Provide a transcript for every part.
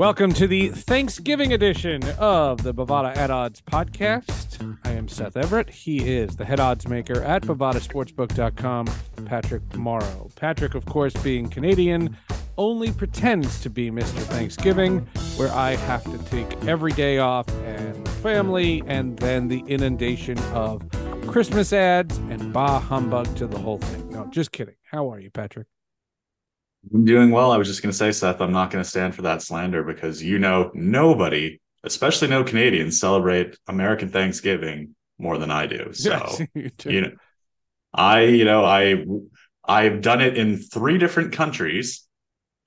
Welcome to the Thanksgiving edition of the Bovada at Odds podcast. I am Seth Everett. He is the head odds maker at BovadaSportsbook.com, Patrick Morrow. Patrick, of course, being Canadian, only pretends to be Mr. Thanksgiving, where I have to take every day off and family, and then the inundation of Christmas ads and bah humbug to the whole thing. No, just kidding. How are you, Patrick? I'm doing well. I was just going to say, Seth, I'm not going to stand for that slander because you know nobody, especially no Canadians, celebrate American Thanksgiving more than I do. So Yes, you do. you know, I you know I I've done it in three different countries.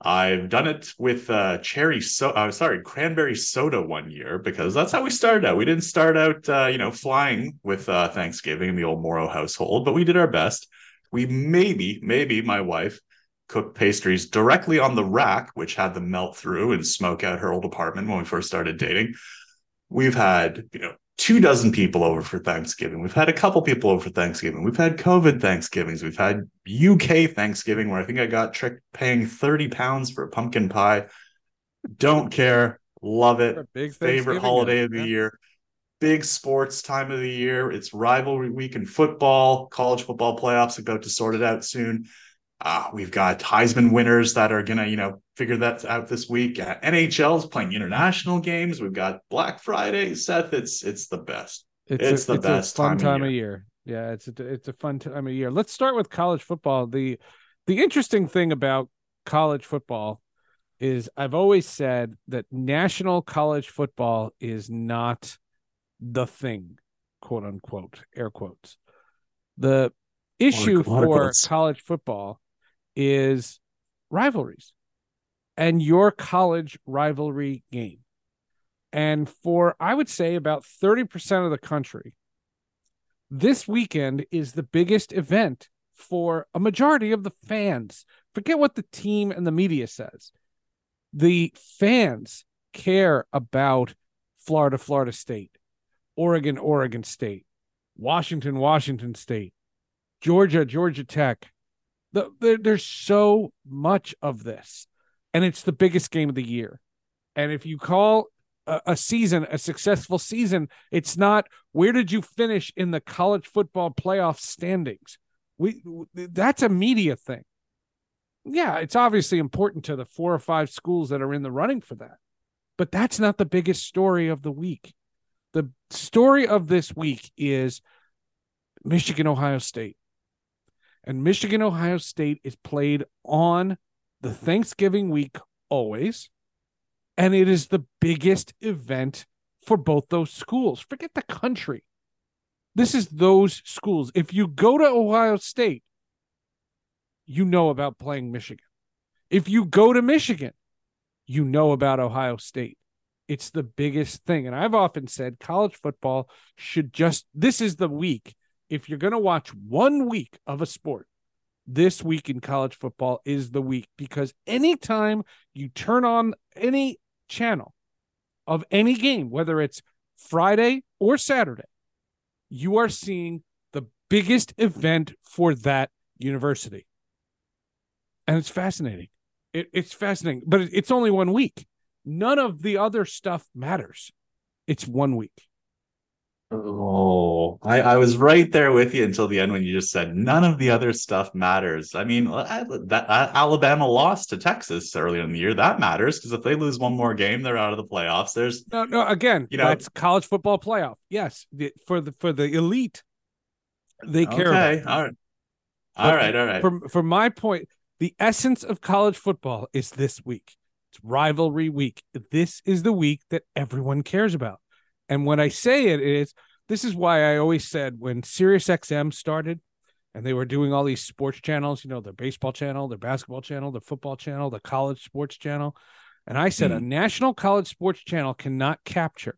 I've done it with uh, cherry so uh, sorry cranberry soda one year because that's how we started out. We didn't start out uh, you know flying with uh, Thanksgiving in the old Morrow household, but we did our best. We maybe maybe my wife cooked pastries directly on the rack, which had them melt through and smoke out her old apartment when we first started dating. We've had, you know, two dozen people over for Thanksgiving. We've had a couple people over for Thanksgiving. We've had COVID Thanksgivings. We've had UK Thanksgiving where I think I got tricked paying 30 pounds for a pumpkin pie. Don't care. Love it. Big Favorite holiday of the Yeah. year. Big sports time of the year. It's rivalry week in football. College football playoffs about to sort it out soon. Uh, we've got Heisman winners that are gonna, you know, figure that out this week. Uh, NHL's playing international games. We've got Black Friday. Seth, it's it's the best. It's a, the it's best a fun time of time of year. year. Yeah, it's a it's a fun time of year. Let's start with college football. the The interesting thing about college football is I've always said that national college football is not the thing, quote unquote, air quotes. The issue for college football is rivalries and your college rivalry game. And for, I would say, about 30% of the country, this weekend is the biggest event for a majority of the fans. Forget what the team and the media says. The fans care about Florida, Florida State, Oregon, Oregon State, Washington, Washington State, Georgia, Georgia Tech. The, there, there's so much of this, and it's the biggest game of the year. And if you call a, a season a successful season, it's not where did you finish in the college football playoff standings. We that's a media thing. Yeah, it's obviously important to the four or five schools that are in the running for that, but that's not the biggest story of the week. The story of this week is Michigan, Ohio State. And Michigan, Ohio State is played on the Thanksgiving week always. And it is the biggest event for both those schools. Forget the country. This is those schools. If you go to Ohio State, you know about playing Michigan. If you go to Michigan, you know about Ohio State. It's the biggest thing. And I've often said college football should just, this is the week. If you're going to watch one week of a sport, this week in college football is the week because anytime you turn on any channel of any game, whether it's Friday or Saturday, you are seeing the biggest event for that university. And it's fascinating. It, it's fascinating, but it's only one week. None of the other stuff matters. It's one week. Oh, I, I was right there with you until the end when you just said none of the other stuff matters. I mean, I- that Alabama lost to Texas earlier in the year. That matters because if they lose one more game, they're out of the playoffs. There's No, no. Again, You know- that's college football playoff. Yes, the, for the for the elite, they care. okay, it. all right, But all right, all right. From from my point, the essence of college football is this week. It's rivalry week. This is the week that everyone cares about. And when I say it is, this is why I always said when Sirius XM started and they were doing all these sports channels, you know, their baseball channel, their basketball channel, their football channel, the college sports channel. And I said a mm. national college sports channel cannot capture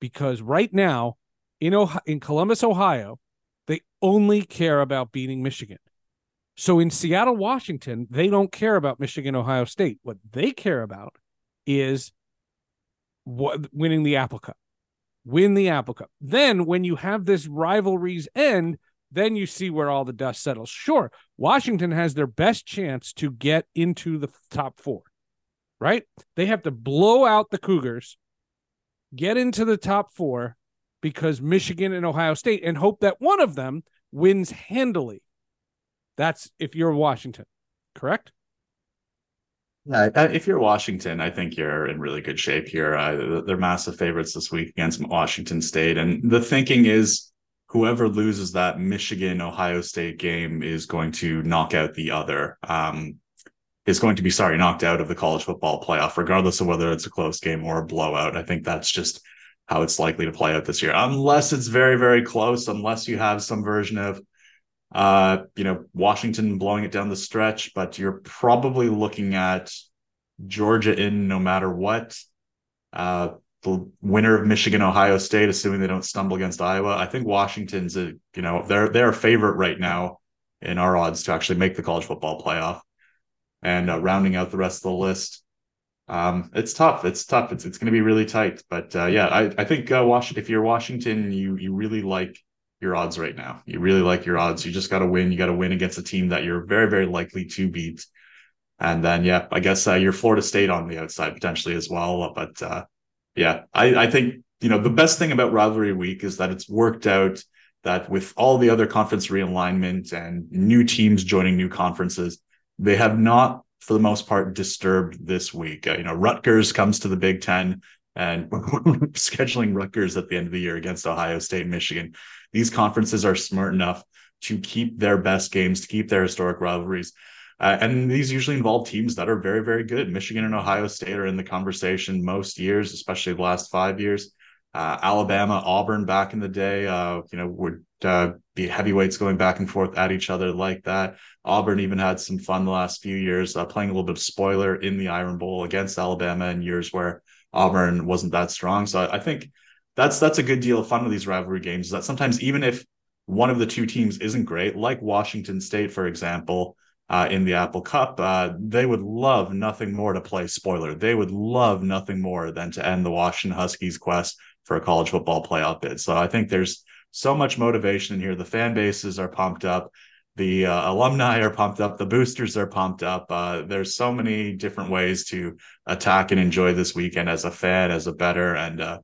because right now in Ohio, in Columbus, Ohio, they only care about beating Michigan. So in Seattle, Washington, they don't care about Michigan, Ohio State. What they care about is what, winning the Apple Cup. Win the Apple Cup. Then when you have this rivalries end, then you see where all the dust settles. Sure, Washington has their best chance to get into the top four. right? They have to blow out the Cougars, get into the top four because Michigan and Ohio State, and hope that one of them wins handily. That's if you're Washington, correct? Yeah, if you're Washington, I think you're in really good shape here. Uh, they're massive favorites this week against Washington State, and the thinking is whoever loses that Michigan Ohio State game is going to knock out the other. Um, is going to be sorry knocked out of the college football playoff, regardless of whether it's a close game or a blowout. I think that's just how it's likely to play out this year, unless it's very very close. Unless you have some version of uh, you know, Washington blowing it down the stretch, but you're probably looking at Georgia in no matter what. Uh, the winner of Michigan, Ohio State, assuming they don't stumble against Iowa. I think Washington's a, you know, they're they're a favorite right now in our odds to actually make the college football playoff. And uh, rounding out the rest of the list, um, it's tough. It's tough. It's it's going to be really tight. But uh, yeah, I I think uh, Washington. If you're Washington, you you really like your odds right now. You really like your odds. You just got to win. You got to win against a team that you're very, very likely to beat. And then, yeah, I guess uh, you're Florida State on the outside potentially as well. But uh, yeah, I, I think, you know, the best thing about rivalry week is that it's worked out that with all the other conference realignment and new teams joining new conferences, they have not, for the most part, disturbed this week. Uh, you know, Rutgers comes to the Big Ten and scheduling Rutgers at the end of the year against Ohio State Michigan these conferences are smart enough to keep their best games, to keep their historic rivalries. Uh, and these usually involve teams that are very, very good. Michigan and Ohio State are in the conversation most years, especially the last five years. Uh, Alabama, Auburn back in the day, uh, you know, would uh, be heavyweights going back and forth at each other like that. Auburn even had some fun the last few years, uh, playing a little bit of spoiler in the Iron Bowl against Alabama in years where Auburn wasn't that strong. So I think that's that's a good deal of fun with these rivalry games. Is that sometimes even if one of the two teams isn't great, like Washington State, for example, uh, in the Apple Cup, uh, they would love nothing more to play spoiler. They would love nothing more than to end the Washington Huskies' quest for a college football playoff bid. So I think there's so much motivation in here. The fan bases are pumped up. The uh, alumni are pumped up. The boosters are pumped up. Uh, there's so many different ways to attack and enjoy this weekend as a fan, as a better, and uh,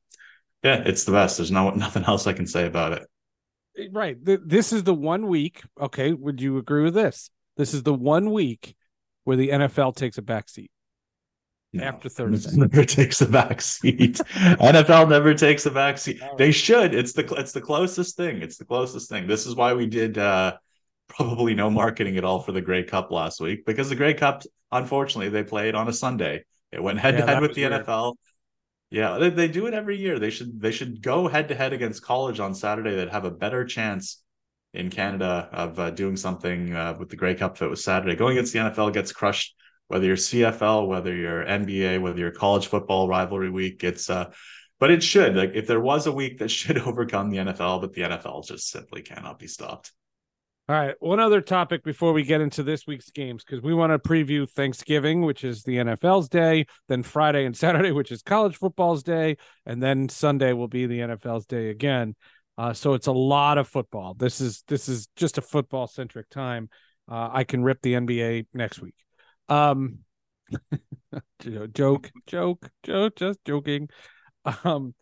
yeah, it's the best. There's no nothing else I can say about it. Right. This is the one week. Okay, would you agree with this? This is the one week where the NFL takes a back seat. No, after Thursday. Never takes a back seat. NFL never takes a back seat. Right. They should. It's the it's the closest thing. It's the closest thing. This is why we did uh probably no marketing at all for the Grey Cup last week because the Grey Cup, unfortunately, they played on a Sunday. It went head to head with the weird. NFL. Yeah, they, they do it every year. They should they should go head to head against college on Saturday that have a better chance in Canada of uh, doing something uh, with the Grey Cup if it was Saturday. Going against the NFL gets crushed. Whether you're CFL, whether you're NBA, whether you're college football rivalry week, it's uh, but it should like if there was a week that should overcome the NFL, but the NFL just simply cannot be stopped. All right. One other topic before we get into this week's games, because we want to preview Thanksgiving, which is the NFL's day, then Friday and Saturday, which is college football's day, and then Sunday will be the NFL's day again. Uh, so it's a lot of football. This is this is just a football centric time. Uh, I can rip the NBA next week. Um, joke, joke, joke, just joking. Um,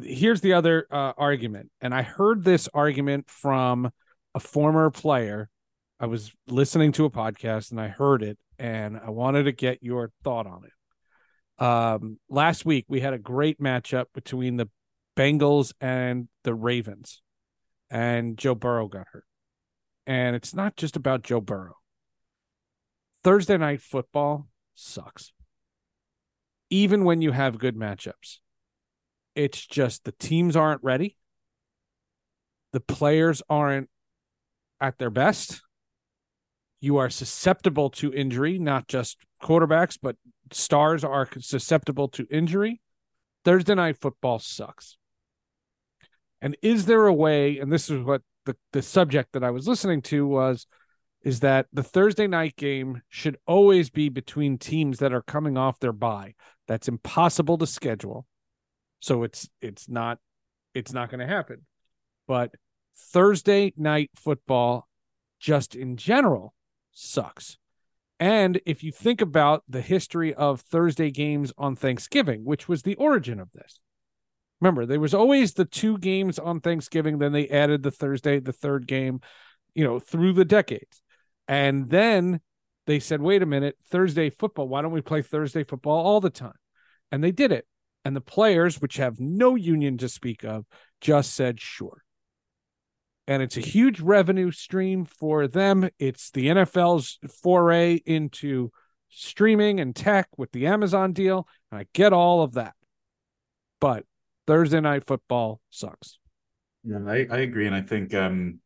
here's the other uh, argument, and I heard this argument from a former player. I was listening to a podcast and I heard it and I wanted to get your thought on it. Um, last week we had a great matchup between the Bengals and the Ravens, and Joe Burrow got hurt. And it's not just about Joe Burrow. Thursday night football sucks. Even when you have good matchups, it's just the teams aren't ready. The players aren't at their best. You are susceptible to injury, not just quarterbacks, but stars are susceptible to injury. Thursday night football sucks. And is there a way, and this is what the, the subject that I was listening to was, is that the Thursday night game should always be between teams that are coming off their bye. That's impossible to schedule. So it's it's not it's not going to happen. But Thursday night football, just in general, sucks. And if you think about the history of Thursday games on Thanksgiving, which was the origin of this, remember there was always the two games on Thanksgiving, then they added the Thursday, the third game, you know, through the decades. And then they said, wait a minute, Thursday football, why don't we play Thursday football all the time? And they did it. And the players, which have no union to speak of, just said, sure and it's a huge revenue stream for them. It's the NFL's foray into streaming and tech with the Amazon deal. And I get all of that. But Thursday night football sucks. Yeah, I, I agree. And I think um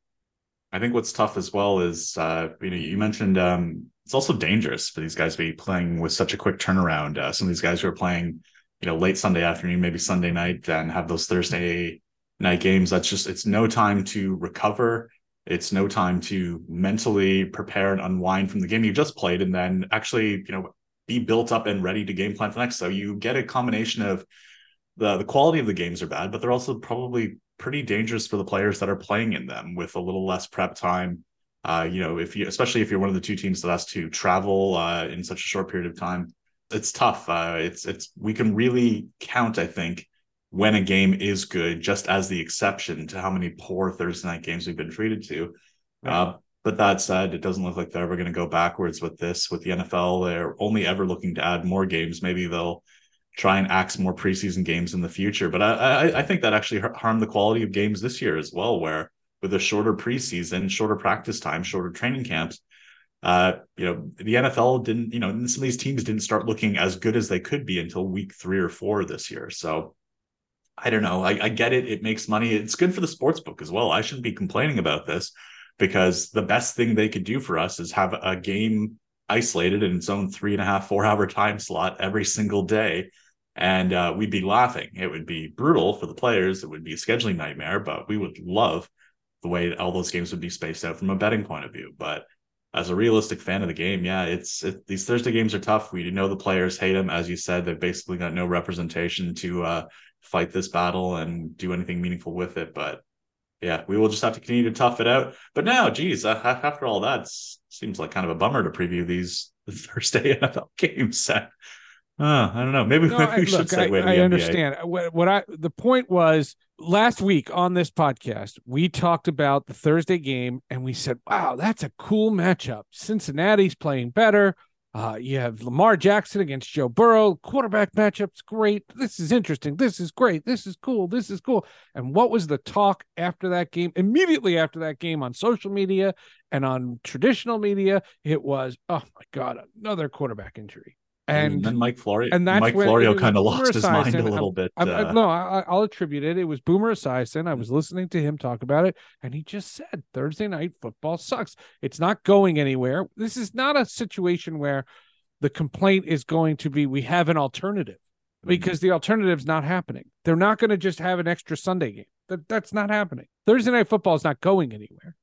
I think what's tough as well is uh you know, you mentioned um it's also dangerous for these guys to be playing with such a quick turnaround. Uh, some of these guys who are playing, you know, late Sunday afternoon, maybe Sunday night, and have those Thursday night games that's just it's no time to recover. It's no time to mentally prepare and unwind from the game you just played and then actually you know be built up and ready to game plan for next. So you get a combination of the the quality of the games are bad but they're also probably pretty dangerous for the players that are playing in them with a little less prep time. Uh, you know if you especially if you're one of the two teams that has to travel uh, in such a short period of time it's tough. Uh, it's it's we can really count i think when a game is good, just as the exception to how many poor Thursday night games we've been treated to. Right. Uh, but that said, it doesn't look like they're ever going to go backwards with this. With the NFL, they're only ever looking to add more games. Maybe they'll try and axe more preseason games in the future. But I, I, I think that actually harmed the quality of games this year as well, where with a shorter preseason, shorter practice time, shorter training camps, uh, you know, the NFL didn't, you know, some of these teams didn't start looking as good as they could be until week three or four this year. So I don't know. I, I get it. It makes money. It's good for the sports book as well. I shouldn't be complaining about this because the best thing they could do for us is have a game isolated in its own three and a half, four hour time slot every single day. And uh, we'd be laughing. It would be brutal for the players. It would be a scheduling nightmare, but we would love the way all those games would be spaced out from a betting point of view. But as a realistic fan of the game, yeah, it's it, these Thursday games are tough. We know the players hate them, as you said. They've basically got no representation to uh, fight this battle and do anything meaningful with it. But yeah, we will just have to continue to tough it out. But now, geez, uh, after all that, seems like kind of a bummer to preview these Thursday NFL games. Uh, I don't know. Maybe, no, maybe we I, should look, I, I understand what, what I. The point was last week on this podcast, we talked about the Thursday game, and we said, "Wow, that's a cool matchup. Cincinnati's playing better. Uh, you have Lamar Jackson against Joe Burrow. Quarterback matchups, great. This is interesting. This is great. This is cool. This is cool. And what was the talk after that game? Immediately after that game on social media and on traditional media, it was, oh my God, another quarterback injury. And, and then Mike Florio, and that's Mike Florio kind of lost his mind a little bit. I'm, uh, no, I, will attribute it. It was Boomer Esiason. I was listening to him talk about it, and he just said Thursday night football sucks. It's not going anywhere. This is not a situation where the complaint is going to be we have an alternative mm-hmm. because the alternative's not happening. They're not going to just have an extra Sunday game. That that's not happening. Thursday night football is not going anywhere.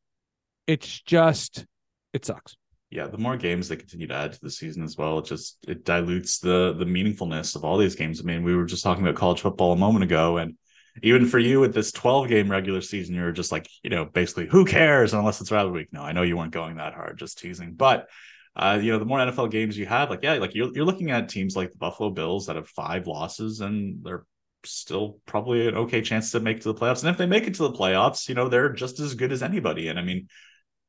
It's just it sucks yeah, the more games they continue to add to the season as well, it just it dilutes the the meaningfulness of all these games. I mean, we were just talking about college football a moment ago, and even for you with this 12 game regular season, you're just like, you know, basically, who cares unless it's rather week? No, I know you weren't going that hard, just teasing. But uh, you know, the more NFL games you have, like, yeah, like you're you're looking at teams like the Buffalo Bills that have five losses and they're still probably an okay chance to make to the playoffs. And if they make it to the playoffs, you know, they're just as good as anybody. And I mean,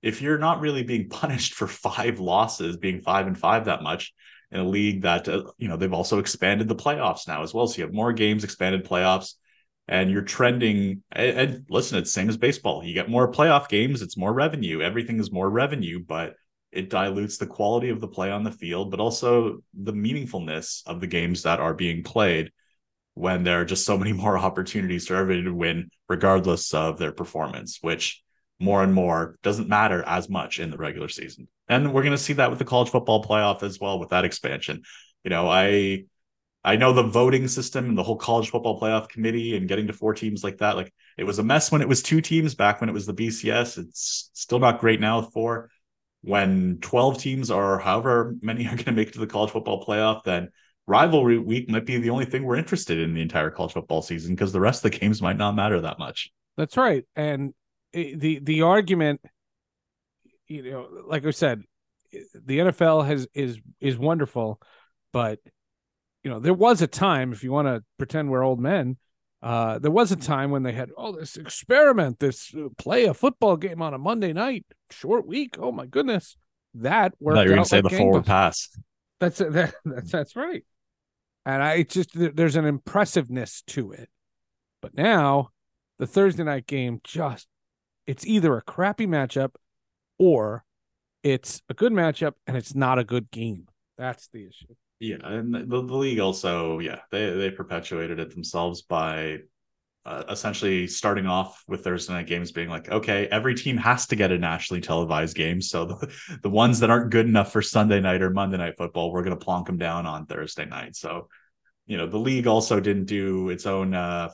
if you're not really being punished for five losses, being five and five that much in a league that uh, you know they've also expanded the playoffs now as well, so you have more games, expanded playoffs, and you're trending. And, and listen, it's same as baseball. You get more playoff games, it's more revenue. Everything is more revenue, but it dilutes the quality of the play on the field, but also the meaningfulness of the games that are being played when there are just so many more opportunities for everybody to win, regardless of their performance, which more and more doesn't matter as much in the regular season. And we're going to see that with the college football playoff as well with that expansion. You know, I I know the voting system and the whole college football playoff committee and getting to four teams like that. Like it was a mess when it was two teams back when it was the BCS. It's still not great now with four. When 12 teams or however many are going to make it to the college football playoff, then rivalry week might be the only thing we're interested in the entire college football season because the rest of the games might not matter that much. That's right. And the the argument, you know, like I said, the NFL has is is wonderful, but you know there was a time if you want to pretend we're old men. Uh, there was a time when they had oh this experiment, this uh, play a football game on a Monday night, short week. Oh my goodness, that worked. you're going to say the forward pass. That's that, that's that's right. And I just there's an impressiveness to it. But now the Thursday night game just it's either a crappy matchup or it's a good matchup and it's not a good game. That's the issue. Yeah, and the, the league also, yeah, they they perpetuated it themselves by uh, essentially starting off with Thursday night games being like, okay, every team has to get a nationally televised game. So the, the ones that aren't good enough for Sunday night or Monday night football, we're going to plonk them down on Thursday night. So, you know, the league also didn't do its own, uh,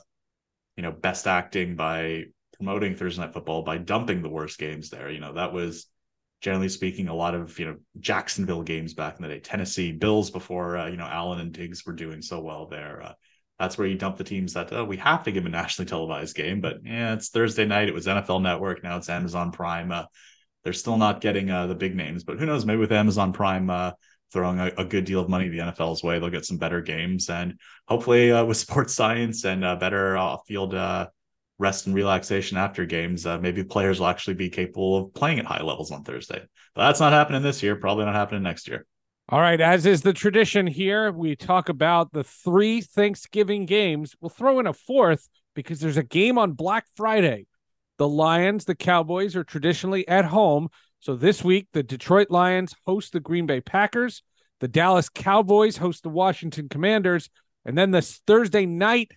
you know, best acting by promoting Thursday night football by dumping the worst games there. You know, that was generally speaking a lot of, you know, Jacksonville games back in the day, Tennessee Bills before, uh, you know, Allen and Diggs were doing so well there. Uh, that's where you dump the teams that oh, we have to give a nationally televised game. But yeah, it's Thursday night. It was NFL Network. Now it's Amazon Prime. Uh, they're still not getting uh, the big names, but who knows? Maybe with Amazon Prime uh, throwing a, a, good deal of money the NFL's way, they'll get some better games. And hopefully, uh, with sports science and better off field uh, rest and relaxation after games, uh, maybe players will actually be capable of playing at high levels on Thursday. But that's not happening this year. Probably not happening next year. All right, as is the tradition here, we talk about the three Thanksgiving games. We'll throw in a fourth because there's a game on Black Friday. The Lions, the Cowboys are traditionally at home. So this week, the Detroit Lions host the Green Bay Packers. The Dallas Cowboys host the Washington Commanders. And then this Thursday night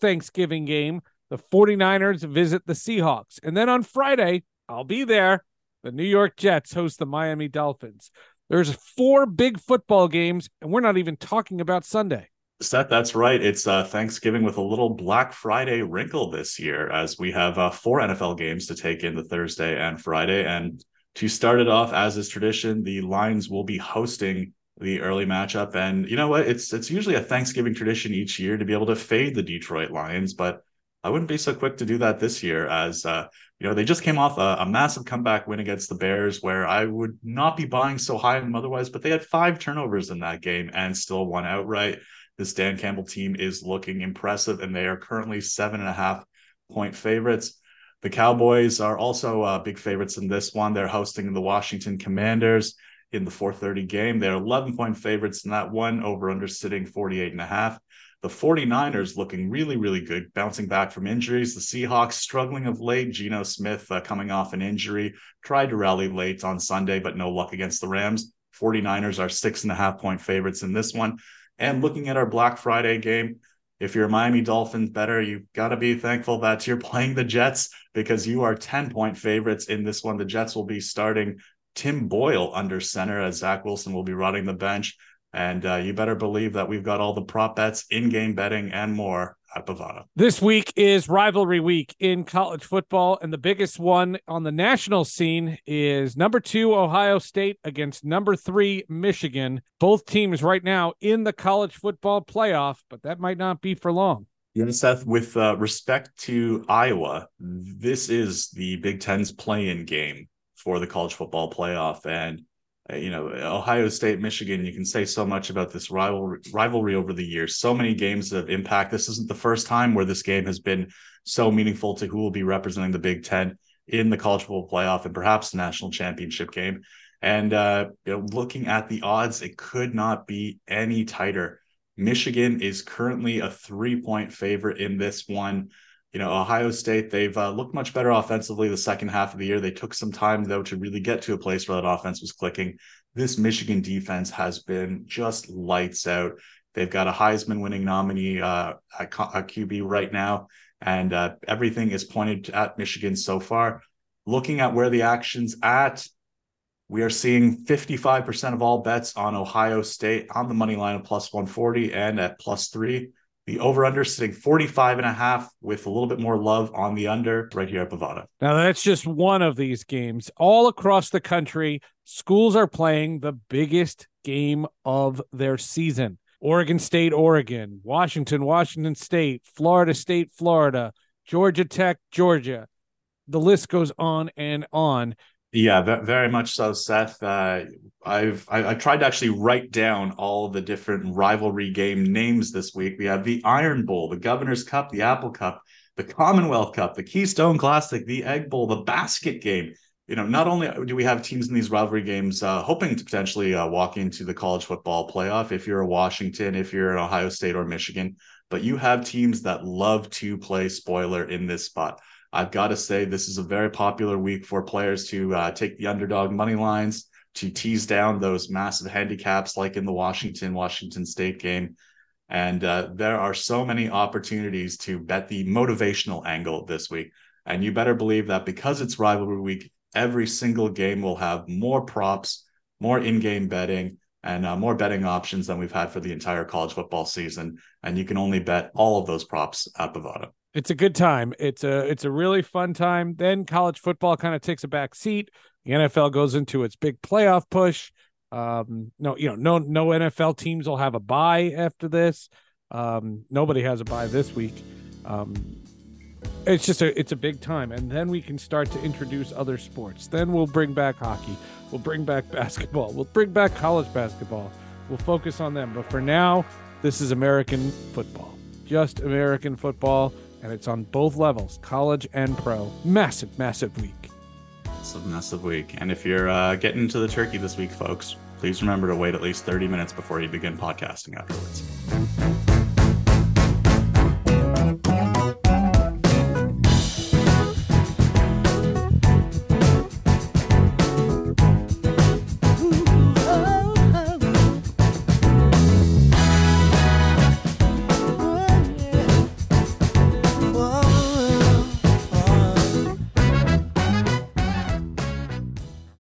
Thanksgiving game, the 49ers visit the Seahawks. And then on Friday, I'll be there. The New York Jets host the Miami Dolphins. There's four big football games, and we're not even talking about Sunday. Seth, that's right. It's uh, Thanksgiving with a little Black Friday wrinkle this year, as we have uh, four NFL games to take in the Thursday and Friday. And to start it off, as is tradition, the Lions will be hosting the early matchup. And you know what? It's it's usually a Thanksgiving tradition each year to be able to fade the Detroit Lions, but I wouldn't be so quick to do that this year, as uh, you know they just came off a, a, massive comeback win against the Bears, where I would not be buying so high on them otherwise. But they had five turnovers in that game and still won outright. This Dan Campbell team is looking impressive, and they are currently seven and a half point favorites. The Cowboys are also uh, big favorites in this one. They're hosting the Washington Commanders in the 4:30 game. They're 11 point favorites in that one, over under sitting 48 and a half. The 49ers looking really, really good, bouncing back from injuries. The Seahawks struggling of late. Geno Smith uh, coming off an injury, tried to rally late on Sunday, but no luck against the Rams. 49ers are six and a half point favorites in this one. And looking at our Black Friday game, if you're a Miami Dolphins better, you've got to be thankful that you're playing the Jets because you are 10 point favorites in this one. The Jets will be starting Tim Boyle under center as Zach Wilson will be running the bench. And uh, you better believe that we've got all the prop bets, in game betting, and more at Bovada. This week is rivalry week in college football. And the biggest one on the national scene is number two, Ohio State against number three, Michigan. Both teams right now in the college football playoff, but that might not be for long. Yeah, Seth, with uh, respect to Iowa, this is the Big Ten's play in game for the college football playoff. And you know ohio state michigan you can say so much about this rivalry rivalry over the years. So many games of impact. This isn't the first time where this game has been so meaningful to who will be representing the big ten in the college football playoff and perhaps the national championship game. And uh, you know, looking at the odds it could not be any tighter. Michigan is currently a three point favorite in this one you know, Ohio State, they've uh, looked much better offensively the second half of the year. They took some time, though, to really get to a place where that offense was clicking. This Michigan defense has been just lights out. They've got a Heisman winning nominee uh, at, QB right now, and uh, everything is pointed at Michigan so far. Looking at where the action's at, we are seeing 55% of all bets on Ohio State on the money line of plus 140 and at plus three. The over under sitting 45 and a half with a little bit more love on the under right here at Bovada. Now, that's just one of these games. All across the country, schools are playing the biggest game of their season. Oregon State, Oregon, Washington, Washington State, Florida State, Florida, Georgia Tech, Georgia. The list goes on and on. Yeah, very much so, Seth. Uh, I've I, I, tried to actually write down all the different rivalry game names this week. We have the Iron Bowl, the Governor's Cup, the Apple Cup, the Commonwealth Cup, the Keystone Classic, the Egg Bowl, the Basket Game. You know, not only do we have teams in these rivalry games uh, hoping to potentially uh, walk into the college football playoff, if you're a Washington, if you're an Ohio State or Michigan, but you have teams that love to play spoiler in this spot. I've got to say, this is a very popular week for players to uh, take the underdog money lines, to tease down those massive handicaps, like in the Washington Washington State game. And uh, there are so many opportunities to bet the motivational angle this week. And you better believe that because it's rivalry week, every single game will have more props, more in game betting, and uh, more betting options than we've had for the entire college football season. And you can only bet all of those props at Bovada it's a good time. It's a it's a really fun time. Then college football kind of takes a back seat. The NFL goes into its big playoff push. Um, no, you know, no no NFL teams will have a bye after this. Um, nobody has a bye this week. Um, it's just a it's a big time, and then we can start to introduce other sports. Then we'll bring back hockey. We'll bring back basketball. We'll bring back college basketball. We'll focus on them. But for now, this is American football. Just American football and it's on both levels, college and pro. Massive, massive week. A massive week. And if you're uh, getting into the turkey this week, folks, please remember to wait at least 30 minutes before you begin podcasting afterwards.